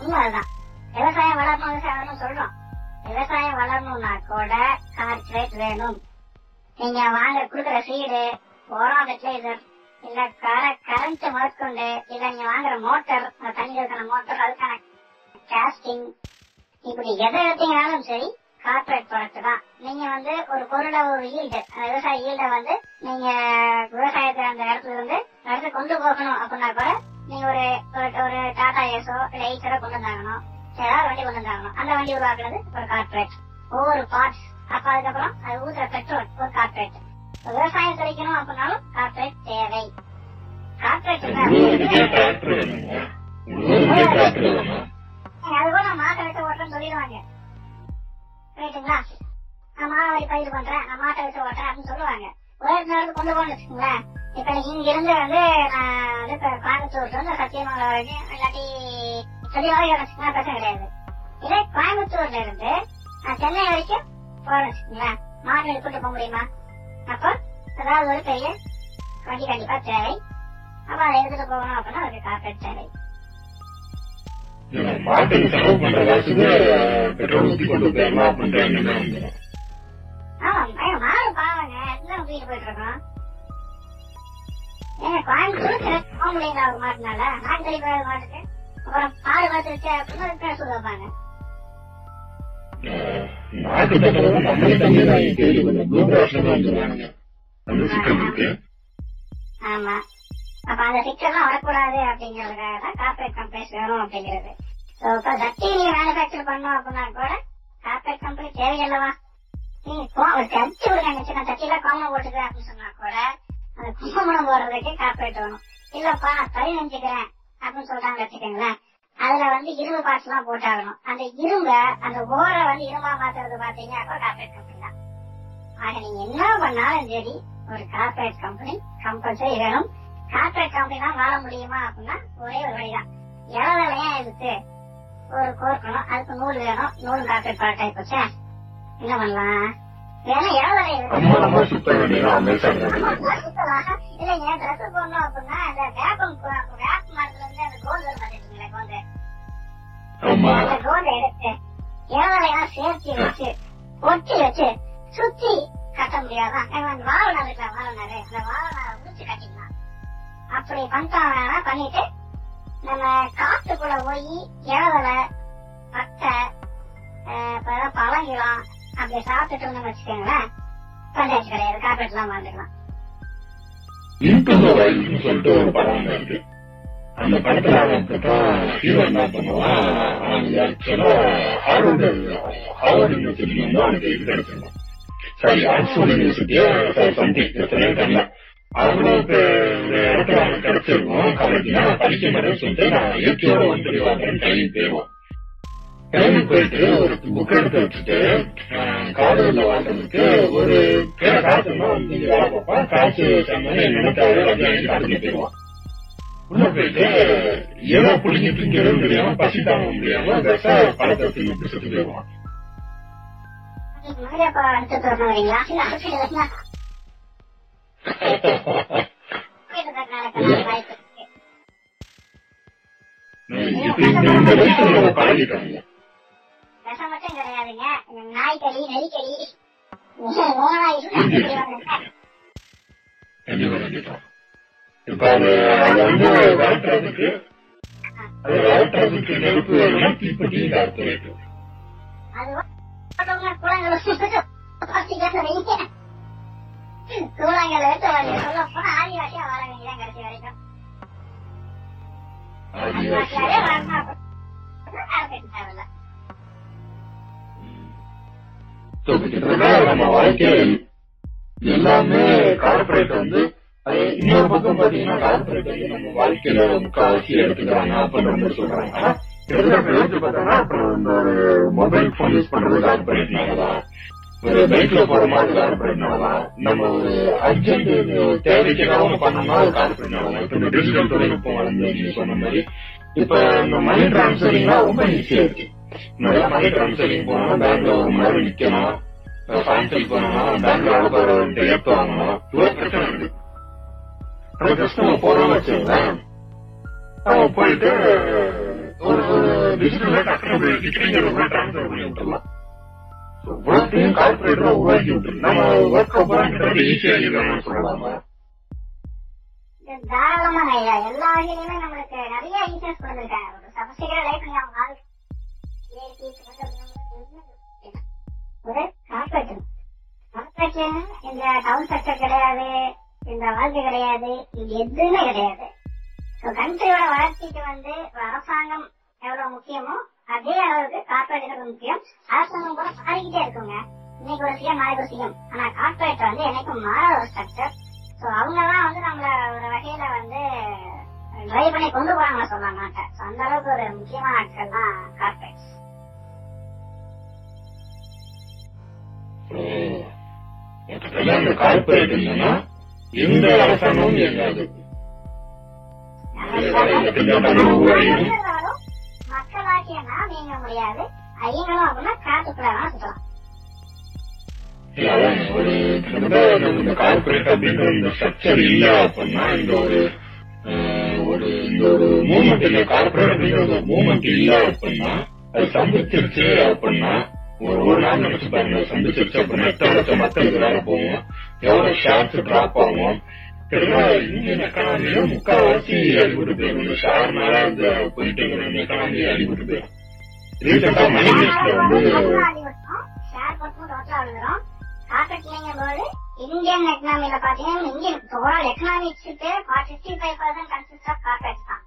உண்மை அதுதான். விவசாயம் வளரணும் விவசாயம் வளரணும் சொல்றோம். விவசாயம் வளரணும்னா கூட கார்பரேட் வேணும். நீங்க வாங்க கொடுக்குற சீடு உரம் ஃபெர்டிலைசர் இல்ல கர கரண்ட் முதற்கொண்டு இல்ல நீங்க வாங்குற மோட்டார் தண்ணிகளுக்கான மோட்டார் அதுக்கான கேஸ்டிங் இப்படி எதை எடுத்தீங்கனாலும் சரி கார்பரேட் ப்ராடக்ட் தான். நீங்க வந்து ஒரு பொருளை ஒரு ஈல்டு விவசாய ஈல்ட வந்து நீங்க விவசாயத்தை அந்த இடத்துல இருந்து அடுத்து கொண்டு போகணும் அப்படின்னா கூட நீங்க ஒரு ஒரு- டாடா ஏஸோ இல்ல ஈச்சரோ கொண்டு வந்தாகணும் ஏதாவது வண்டி கொண்டு வந்தாகணும் அந்த வண்டி உருவாக்குறது ஒரு கார்பரேட் ஒவ்வொரு பார்ட்ஸ் அப்ப அதுக்கப்புறம் அது ஊத்துற பெட்ரோல் ஒரு கார்பரேட் விவசாயம் கிடைக்கணும் அப்படின்னாலும் கார்பரேட் தேவை கார்பரேட் அது கூட மாட்டை வச்சு ஓட்டுறேன்னு சொல்லிடுவாங்க ரைட்டுங்களா நான் மானாவாரி பயிர் பண்றேன் நான் மாட்டை வச்சு ஓட்டுறேன் அப்படின்னு சொல்லுவாங்க ஒரே நேரத்துக்கு கொண்டு போகணும்னு வச்சுக்கோங்களேன் இப்ப நீங்க இங்க இருந்து வந்து நான் வந்து இப்ப கோயம்புத்தூர் வந்து சத்தியமங்கலம் வரைக்கும் இல்லாட்டி சொல்லியாக வச்சுக்கலாம் பிரச்சனை கிடையாது. இதே கோயம்புத்தூர்ல இருந்து நான் சென்னை வரைக்கும் போறேன்னு வச்சுக்கோங்களேன் மாட்டு எடுத்துட்டு போக முடியுமா? அப்போ ஏதாவது ஒரு பெரிய வண்டி கண்டிப்பா தேவை. அப்ப அதை எடுத்துட்டு போகணும் அப்படின்னா அதுக்கு கார்பரேட் தேவை. ஆமா மாடு பாவங்க எல்லாம் தூக்கிட்டு போயிட்டு இருக்கோம். கோயம்புத்தூர் சிறப்பு ஒரு மாட்டுனால நாட்டு மாட்டுக்கு அப்புறம் பால் ஆமா. அப்ப அந்த சிக்கல்லாம் வரக்கூடாது அப்படிங்கறதுக்காக தான் கார்பரேட் கம்பெனிஸ் வேணும் அப்படிங்கிறது. இப்ப தட்டி நீங்க மேனுபேக்சர் பண்ணோம் அப்படின்னா கூட கார்பரேட் கம்பெனி தேவையல்லவா? நீங்க கோ- ஒரு தச்சு சின்ன தட்டில கோமணம் அப்படின்னு சொன்னா கூட அந்த கோமணம் போடுறதுக்கு கார்பரேட் வேணும். இல்லப்பா நான் தறி நினைச்சுக்கிறேன் அப்படின்னு சொல்றாங்க வச்சுக்கோங்களேன். அதுல வந்து இரும்பு பார்ட்ஸ் எல்லாம் போட்டாகணும். அந்த இரும்ப அந்த ஓரை வந்து இரும்பா மாத்துறது பாத்தீங்க அப்ப கார்பரேட் கம்பெனி தான். ஆக நீங்க என்ன பண்ணாலும் சரி ஒரு கார்பரேட் கம்பெனி கம்பல்சரி வேணும். கார்பரேட் கம்பெனி தான் வாழ முடியுமா அப்படின்னா ஒரே ஒரு வழிதான். இளவலையா எடுத்து ஒரு கோர்க்கணும் அதுக்கு நூல் வேணும் நூல் கார்பரேட் பாட்டை போச்சா. என்ன பண்ணலாம்? நம்ம சுத்த இல்லைங்க ட்ரெஸ் போடணும் அப்படின்னா அந்த வேப்பம் வேப்ப மரத்துல இருந்து அந்த கோல் பாத்துட்டீங்களா கோந்து ஆமா. அந்த கோலை எடுத்து இளவலையெல்லாம் சேர்த்து வச்சு ஒட்டி வச்சு சுத்தி கட்ட முடியாதான் அந்த வாழநாள் இருக்கா வாழநாள் அந்த வாழநாள் முடிச்சு கட்டிக்கலாம். அப்படி பண்ணிட்டு நம்ம காட்டுக்குள்ள போய் இளவலை பட்டை ஏதாவது பழங்கிலாம் அப்படி சாப்பிட்டுட்டு வச்சுக்கோங்களேன். பஞ்சாயத்து கிடையாது காப்பீட்டுலாம் வாழ்ந்துக்கலாம் சொல்லிட்டு ஒரு படம் இருக்கு. அந்த படத்துல அவன் ஹீரோ என்ன பண்ணுவான்? அவன் ஹார்வர்டு யூனிவர்சிட்டி வந்து அவனுக்கு இது கிடைச்சிருந்தான் சாரி ஆக்ஸ்போர்ட் யூனிவர்சிட்டியோ சம்திங் தெரியல. அவனுக்கு ஒரு இடத்துல அவனுக்கு கிடைச்சிருக்கும். காலேஜ்ல நான் படிக்க மாட்டேன்னு சொல்லிட்டு நான் இயற்கையோட வந்து வாங்குறேன் கிளம்பி போயிடுவான் கிளம்பி போயிட்டு ஒரு புக் எடுத்து வச்சுட்டு காலேஜ்ல வாழ்றதுக்கு ஒரு காசு போயிடுவான் உள்ள போயிட்டு ஏதோ புடிங்கி திங்கிறதும் தெரியாம பசி தாங்க முடியாம விஷ பழத்தை தின்னு செத்து போயிடுவான் மாரியப்பா அடுத்து தரணும் நாய்க்கடி நெறிக்கடி கண்டிப்பா கண்டிப்பா இப்ப அது அது வந்து வளர்த்துறதுக்கு அது வளர்த்துறதுக்கு நெருப்பு வேணும்னா தீப்பெட்டி அர்த்தம் இருக்கு. அது குளங்கள் கூழாங்கல் எடுத்து வரீங்க சொல்ல போனா ஆதிவாசியா வாழ வேண்டியதான் கடைசி வரைக்கும். ஆதிவாசியாவே வரணும் அப்படின்னு கார்பரேட் தேவையில்ல. நம்ம வாழ்க்கையில் எல்லாமே கார்பரேட் வந்து இன்னொரு பக்கம் பாத்தீங்கன்னா கார்பரேட் வந்து நம்ம வாழ்க்கையில முக்காவாசி எடுத்துக்கிறாங்க அப்படின்ற மாதிரி சொல்றாங்க. பார்த்தோம்னா அப்புறம் இந்த மொபைல் போன் யூஸ் பண்றது கார்பரேட்னாலதான் ஒரு பைக்ல போற மாதிரி கார்பரேட்னாலதான் நம்ம ஒரு அர்ஜென்ட் தேவைக்காகவும் பண்ணோம்னா அது கார்பரேட்னாலதான் இப்ப இந்த டிஜிட்டல் தொழில்நுட்பம் வளர்ந்து நீங்க சொன்ன மாதிரி இப்ப இந்த மணி டிரான்ஸ்ஃபரிங்லாம் ரொம்ப ஈஸியா இருக்கு முன்னாடி மணி டிரான்ஸ்ஃபரிங் போனா பேங்க்ல நிக்கணும் ஃபைனான்சியல் போனோம்னா பேங்க்ல இவ்வளவு பிரச்சனை இருக்கு ஆனா ஜஸ்ட் நம்ம வச்சுங்களேன் போயிட்டு ஒரு டிஜிட்டல் விட்டுலாம் கார்பரேட்டரா உருவாக்கி நம்ம ஒர்க் அப்புறம் ஈஸியா சொல்லலாமா ஐயா எல்லா வகையிலுமே நம்மளுக்கு நிறைய ஈஸியஸ் கொடுத்துருக்காங்க ஒரு சபசிக்கிற லைஃப் நீங்க அவங்க ஒரு கார்பரேட் கார்பரேட் இந்த டவுன் செக்டர் கிடையாது இந்த வாழ்க்கை கிடையாது இது எதுவுமே கிடையாது ஸோ கண்ட்ரியோட வளர்ச்சிக்கு வந்து அரசாங்கம் எவ்வளவு முக்கியமோ அதே அளவுக்கு கார்பரேட் முக்கியம் அரசாங்கம் கூட மாறிக்கிட்டே இருக்குங்க இன்னைக்கு ஒரு சிஎம் நாளைக்கு ஒரு சிஎம் ஆனா கார்பரேட் வந்து என்னைக்கும் மாறாத ஒரு ஸ்ட்ரக்சர் சோ அவங்க தான் வந்து நம்மள ஒரு வகையில வந்து டிரைவ் பண்ணி கொண்டு போறாங்க சொல்லலாம் நாட்டை அந்த அளவுக்கு ஒரு முக்கியமான ஆட்கள் தான் கார்பரேட் அதாவது கார்பரேட் இல்லைன்னா எந்த அரசாங்கமும் இயங்காது மக்களாட்சியன்னா ஒரு இந்த கார்பரேட் அப்படின்ற இந்த ஸ்ட்ரக்சர் இல்ல அப்படின்னா இந்த ஒரு ஒரு இந்த ஒரு மூமெண்ட் இல்ல கார்பரேட் அப்படின்ற ஒரு இல்ல அப்படின்னா அது சந்திச்சிருச்சு அப்படின்னா ஒரு ஒரு நாள் நினைச்சு பாருங்க. சந்திச்சிருச்சு அப்படின்னா எத்தனை லட்சம் மக்களுக்கு வேலை போகும் எவ்வளவு ஷேர்ஸ் டிராப் ஆகும்? இந்தியன் எக்கானமியில முக்கால்வாசி அடிபட்டு போயிடும். இந்த ஷேர்னால இந்த போயிட்டு எக்கானமி அடிபட்டு போயிடும். ரீசெண்டா மணி லிஸ்ட்ல வந்து ஷேர் இந்தியன் எக்கனாமில பாத்தீங்கன்னா Indian overall எக்கனாமிக்ஸுக்கு fifty five percent consist of corporates தான்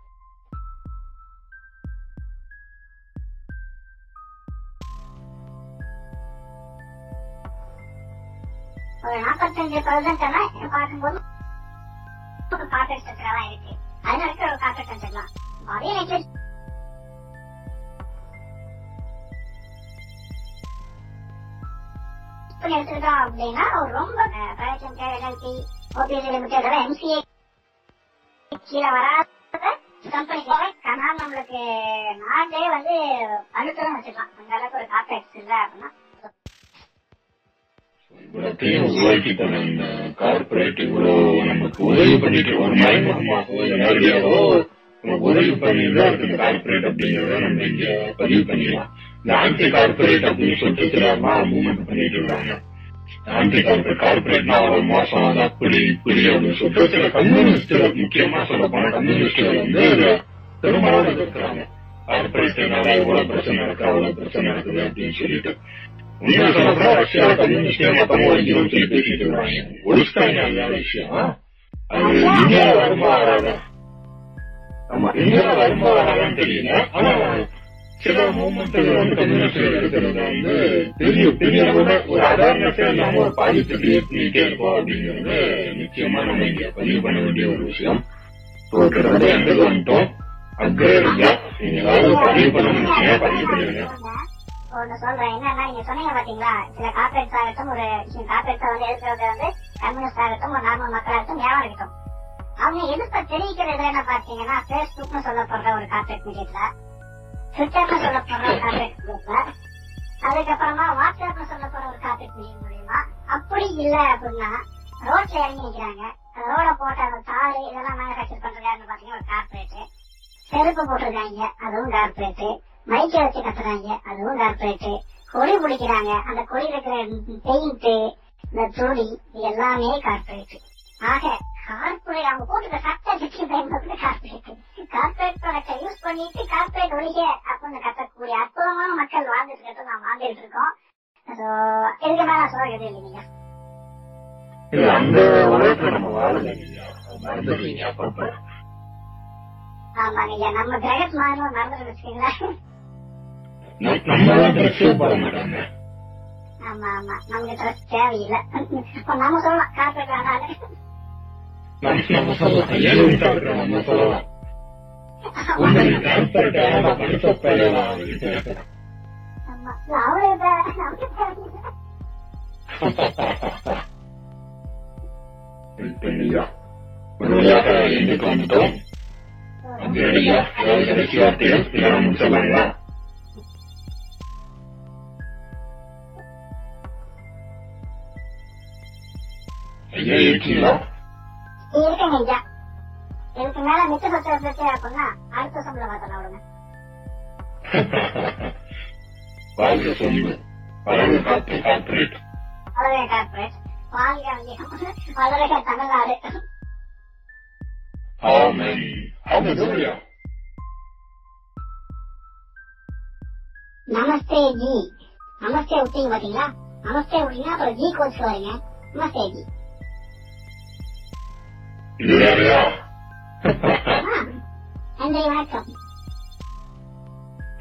ஒரு நாற்பத்தஞ்சு பர்சன்ட் பார்க்கும்போது கார்பரேட் ஸ்ட்ரக்சரா இருக்கு. அதனால இருக்கிற ஒரு கார்பரேட் அதே எடுத்துக்கிட்டோம் அப்படின்னா ரொம்ப லிமிடெட் ஓபிஎஸ் லிமிடெட் எம்சிஏ கீழே வராத கம்பெனி ஆனா நம்மளுக்கு நாடே வந்து அழுத்தம் வச்சுக்கலாம் அந்த அளவுக்கு ஒரு கார்பரேட் இல்ல அப்படின்னா. இவ்வளத்தையும் உருவாக்கி தர இந்த கார்பரேட் இவ்வளவு நமக்கு உதவி பண்ணிட்டு ஒரு மறைமுகமாகவோ நேரடியாகவோ உதவி பண்ணிதான் இருக்கு இந்த கார்பரேட் அப்படிங்கறத நம்ம இங்க பதிவு பண்ணிடலாம். இந்த ஆன்டி கார்பரேட் அப்படின்னு சொல்லிட்டு சிலமா மூவ்மெண்ட் பண்ணிட்டு இருக்காங்க. ஆன்டி கார்பரேட் கார்பரேட்னா அவ்வளவு மோசம் அது அப்படி இப்படி அப்படின்னு சொல்லிட்டு சில கம்யூனிஸ்டுகள் முக்கியமா சொல்ல போன கம்யூனிஸ்டுகள் வந்து இதுல பெரும்பாலும் இருக்கிறாங்க கார்பரேட்னால இவ்வளவு பிரச்சனை இருக்கு அவ்வளவு பிரச்சனை இருக்குது அப்படின்னு சொல்லிட்டு. உண்மையா விஷயம் அது தெரியல ஆனா சில வந்து கம்யூனிஸ்ட் இருக்கிறது வந்து பெரிய பெரிய ஒரு அவேர்னஸ் இல்லாம ஒரு பாதிப்பு கிரியேட் பண்ணிட்டே இருக்கோம் அப்படிங்கிறது நிச்சயமா நம்ம இங்க பதிவு பண்ண வேண்டிய ஒரு விஷயம் இப்போ கிட்டத்தட்ட எந்த வந்துட்டோம் அப்கிரேட் ஏதாவது பதிவு பண்ணணும்னு பதிவு பண்ணிருங்க ஒண்ணு சொல்றேன். என்னன்னா நீங்க சொன்னீங்க பாத்தீங்களா? சில கார்பரேட்ஸ் ஆகட்டும் ஒரு கார்பரேட்ஸ் வந்து எதிர்க்கிறது வந்து கம்யூனிஸ்ட் ஆகட்டும் ஒரு நார்மல் மக்களாகட்டும் யாரும் இருக்கட்டும். அவங்க எதிர்ப்ப தெரிவிக்கிறது என்ன பாத்தீங்கன்னா பேஸ்புக்னு சொல்லப்படுற ஒரு கார்பரேட் மீடியத்துல ட்விட்டர்னு சொல்லப்படுற ஒரு கார்பரேட் மீடியத்துல அதுக்கப்புறமா வாட்ஸ்அப்னு சொல்லப்படுற ஒரு கார்பரேட் மீடியம் மூலியமா அப்படி இல்ல அப்படின்னா ரோட்ல இறங்கி நிக்கிறாங்க. ரோட போட்ட அந்த தாறு இதெல்லாம் மேனுஃபேக்சர் பண்றாருன்னு பாத்தீங்கன்னா ஒரு கார்பரேட் செருப்பு போட்டிருக்காங்க. அதுவும் கார்பரேட் மைக்க வச்சு கத்துறாங்க அதுவும் கார்பரேட் கொடி பிடிக்கிறாங்க. அந்த கொடி இருக்கிற பெயிண்ட் இந்த துணி இது எல்லாமே கார்பரேட் ஆக கார்பரேட் அவங்க போட்டுக்க சட்டத்துக்கு பயன்படுத்த கார்பரேட் கார்பரேட் ப்ராடக்டை யூஸ் பண்ணிட்டு கார்பரேட் ஒழிக அப்படின்னு கத்தக்கூடிய அற்புதமான மக்கள் வாழ்ந்துட்டு இருக்கிறது நான் வாழ்ந்துட்டு இருக்கோம். So, இதுக்கு மேல எதுவும் இல்லைங்க. இல்ல அந்த உலகத்துல நம்ம அப்பப்ப. ஆமாங்க நம்ம ஜெகத் மாறணும் மறந்துட்டு வச்சுக்கீங்களேன். நம்ம- நம்ம தான் ட்ரெஸ்ஸே போட மாட்டாங்க ஆமா ஆமா. நமக்கு ட்ரெஸ் தேவையில்லை. நம்ம சொல்லலாம். கார்பரேட் வேணாலும் நம்ம சொல்லலாம். ஏழு விட்டா இருக்கிறோம் நம்ம சொல்லலாம். உங்களுக்கு கார்பரேட் யாரா படிச்ச பையனா வழியாக எங்களுக்கு வந்துட்டோம் அப்படியா ஏதாவது கடைசி வார்த்தைகள் இதெல்லாம் ஐயா இருக்கீங்களா இருக்குங்க ஐயா. இதுக்கு மேல மிச்ச சொத்து இருந்துச்சு அப்படின்னா அடுத்த சம்பளம் பார்த்தலாம் விடுங்க வாழ்க்கை சொல்லு வளர்ந்து காத்து கார்பரேட் வளரக கார்பரேட் வாழ்க வளரக. தமிழ்நாடு. ஆமென். ஹalleluya நமஸ்தே ஜி. நமஸ்தே விட்டீங்க பாத்தீங்களா? நமஸ்தே விட்டீங்கன்னா அப்புறம் ஜி கோச் வரீங்க நமஸ்தே ஜி. இது வேறையா ஆ, நன்றி வணக்கம்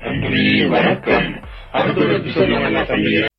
நன்றி வணக்கம் அடுத்த ஒரு எபிசோட்ல நான் சந்திக்கிறேன்